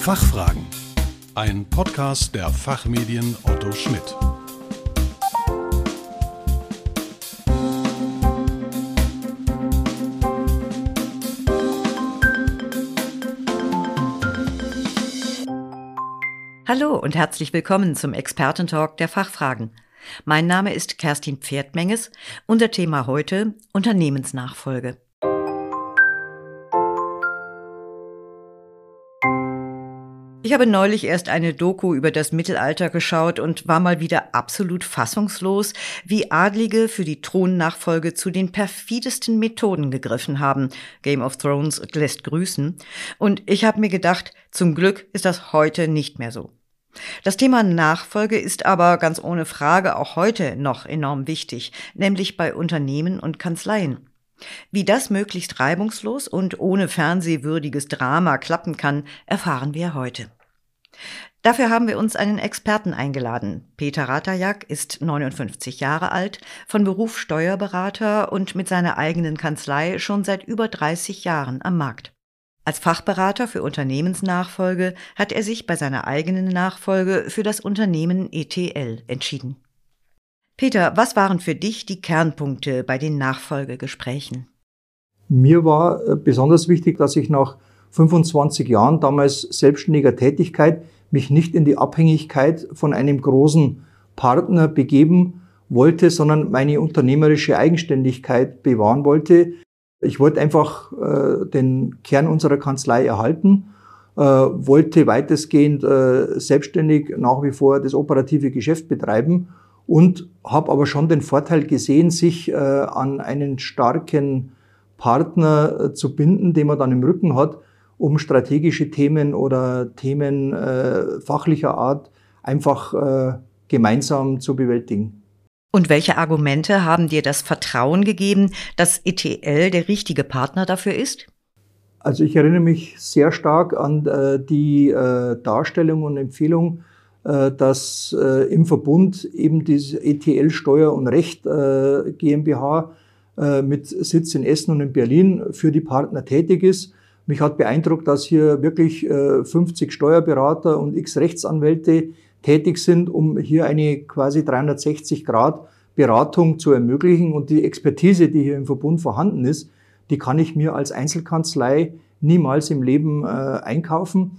Fachfragen. Ein Podcast der Fachmedien Otto Schmidt. Hallo und herzlich willkommen zum Expertentalk der Fachfragen. Mein Name ist Kerstin Pferdmenges. Unser Thema heute Unternehmensnachfolge. Ich habe neulich erst eine Doku über das Mittelalter geschaut und war mal wieder absolut fassungslos, wie Adlige für die Thronnachfolge zu den perfidesten Methoden gegriffen haben. Game of Thrones lässt grüßen. Und ich habe mir gedacht, zum Glück ist das heute nicht mehr so. Das Thema Nachfolge ist aber ganz ohne Frage auch heute noch enorm wichtig, nämlich bei Unternehmen und Kanzleien. Wie das möglichst reibungslos und ohne fernsehwürdiges Drama klappen kann, erfahren wir heute. Dafür haben wir uns einen Experten eingeladen. Peter Ratajak ist 59 Jahre alt, von Beruf Steuerberater und mit seiner eigenen Kanzlei schon seit über 30 Jahren am Markt. Als Fachberater für Unternehmensnachfolge hat er sich bei seiner eigenen Nachfolge für das Unternehmen ETL entschieden. Peter, was waren für dich die Kernpunkte bei den Nachfolgegesprächen? Mir war äh, besonders wichtig, dass ich nach 25 Jahren damals selbstständiger Tätigkeit mich nicht in die Abhängigkeit von einem großen Partner begeben wollte, sondern meine unternehmerische Eigenständigkeit bewahren wollte. Ich wollte einfach äh, den Kern unserer Kanzlei erhalten, äh, wollte weitestgehend äh, selbstständig nach wie vor das operative Geschäft betreiben und habe aber schon den Vorteil gesehen, sich äh, an einen starken Partner äh, zu binden, den man dann im Rücken hat, um strategische Themen oder Themen äh, fachlicher Art einfach gemeinsam zu bewältigen. Und welche Argumente haben dir das Vertrauen gegeben, dass ETL der richtige Partner dafür ist? Also ich erinnere mich sehr stark an äh, die äh, Darstellung und Empfehlung, äh, dass äh, im Verbund eben diese ETL Steuer und Recht äh, GmbH äh, mit Sitz in Essen und in Berlin für die Partner tätig ist. Mich hat beeindruckt, dass hier wirklich 50 Steuerberater und x Rechtsanwälte tätig sind, um hier eine quasi 360 Grad Beratung zu ermöglichen. Und die Expertise, die hier im Verbund vorhanden ist, die kann ich mir als Einzelkanzlei niemals im Leben äh, einkaufen.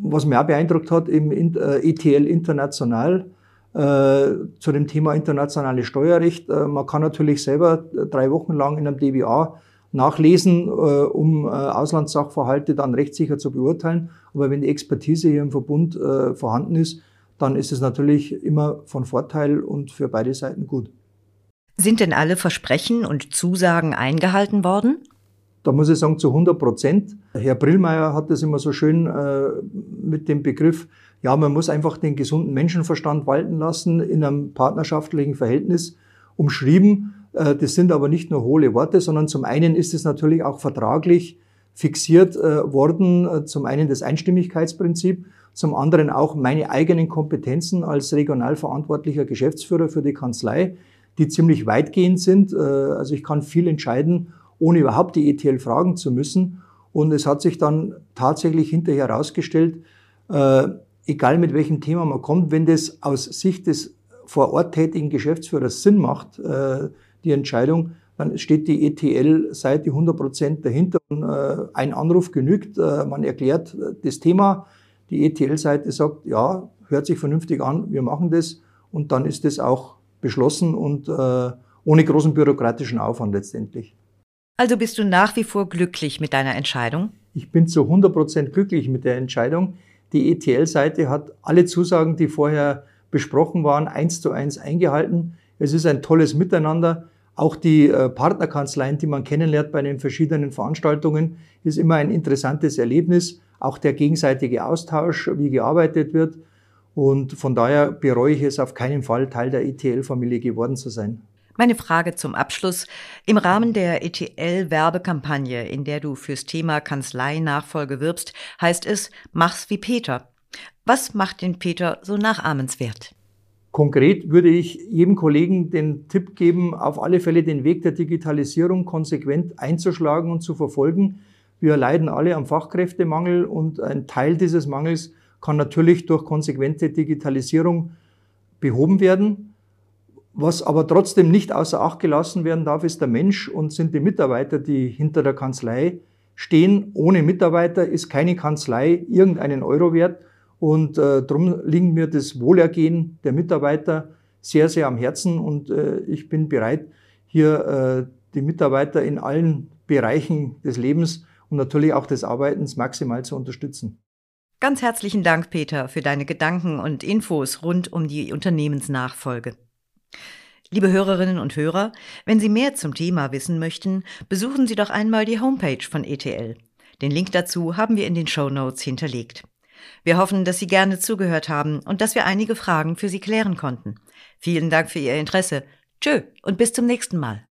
Was mir auch beeindruckt hat, im äh, ETL International, äh, zu dem Thema internationales Steuerrecht. Äh, man kann natürlich selber drei Wochen lang in einem DBA nachlesen, äh, um äh, Auslandssachverhalte dann rechtssicher zu beurteilen. Aber wenn die Expertise hier im Verbund vorhanden ist, dann ist es natürlich immer von Vorteil und für beide Seiten gut. Sind denn alle Versprechen und Zusagen eingehalten worden? Da muss ich sagen, zu 100 Prozent. Herr Brillmeier hat das immer so schön äh, mit dem Begriff, ja, man muss einfach den gesunden Menschenverstand walten lassen in einem partnerschaftlichen Verhältnis umschrieben. Äh, das sind aber nicht nur hohle Worte, sondern zum einen ist es natürlich auch vertraglich fixiert äh, worden. Äh, zum einen das Einstimmigkeitsprinzip zum anderen auch meine eigenen Kompetenzen als regional verantwortlicher Geschäftsführer für die Kanzlei, die ziemlich weitgehend sind. Also ich kann viel entscheiden, ohne überhaupt die ETL fragen zu müssen. Und es hat sich dann tatsächlich hinterher herausgestellt, egal mit welchem Thema man kommt, wenn das aus Sicht des vor Ort tätigen Geschäftsführers Sinn macht, die Entscheidung, dann steht die ETL-Seite 100 Prozent dahinter. Und, ein Anruf genügt, man erklärt das Thema, die ETL-Seite sagt, ja, hört sich vernünftig an, wir machen das und dann ist das auch beschlossen und äh, ohne großen bürokratischen Aufwand letztendlich. Also bist du nach wie vor glücklich mit deiner Entscheidung? Ich bin zu 100 Prozent glücklich mit der Entscheidung. Die ETL-Seite hat alle Zusagen, die vorher besprochen waren, eins zu eins eingehalten. Es ist ein tolles Miteinander. Auch die äh, Partnerkanzleien, die man kennenlernt bei den verschiedenen Veranstaltungen, ist immer ein interessantes Erlebnis auch der gegenseitige Austausch, wie gearbeitet wird. Und von daher bereue ich es auf keinen Fall, Teil der ETL-Familie geworden zu sein. Meine Frage zum Abschluss. Im Rahmen der ETL-Werbekampagne, in der du fürs Thema Kanzlei-Nachfolge wirbst, heißt es, mach's wie Peter. Was macht den Peter so nachahmenswert? Konkret würde ich jedem Kollegen den Tipp geben, auf alle Fälle den Weg der Digitalisierung konsequent einzuschlagen und zu verfolgen Wir leiden alle am Fachkräftemangel und ein Teil dieses Mangels kann natürlich durch konsequente Digitalisierung behoben werden. Was aber trotzdem nicht außer Acht gelassen werden darf, ist der Mensch und sind die Mitarbeiter, die hinter der Kanzlei stehen. Ohne Mitarbeiter ist keine Kanzlei irgendeinen Euro wert. Und äh, darum liegt mir das Wohlergehen der Mitarbeiter sehr, sehr am Herzen. Und äh, ich bin bereit, hier äh, die Mitarbeiter in allen Bereichen des Lebens und natürlich auch des Arbeitens maximal zu unterstützen. Ganz herzlichen Dank, Peter, für deine Gedanken und Infos rund um die Unternehmensnachfolge. Liebe Hörerinnen und Hörer, wenn Sie mehr zum Thema wissen möchten, besuchen Sie doch einmal die Homepage von ETL. Den Link dazu haben wir in den Show Notes hinterlegt. Wir hoffen, dass Sie gerne zugehört haben und dass wir einige Fragen für Sie klären konnten. Vielen Dank für Ihr Interesse. Tschö und bis zum nächsten Mal.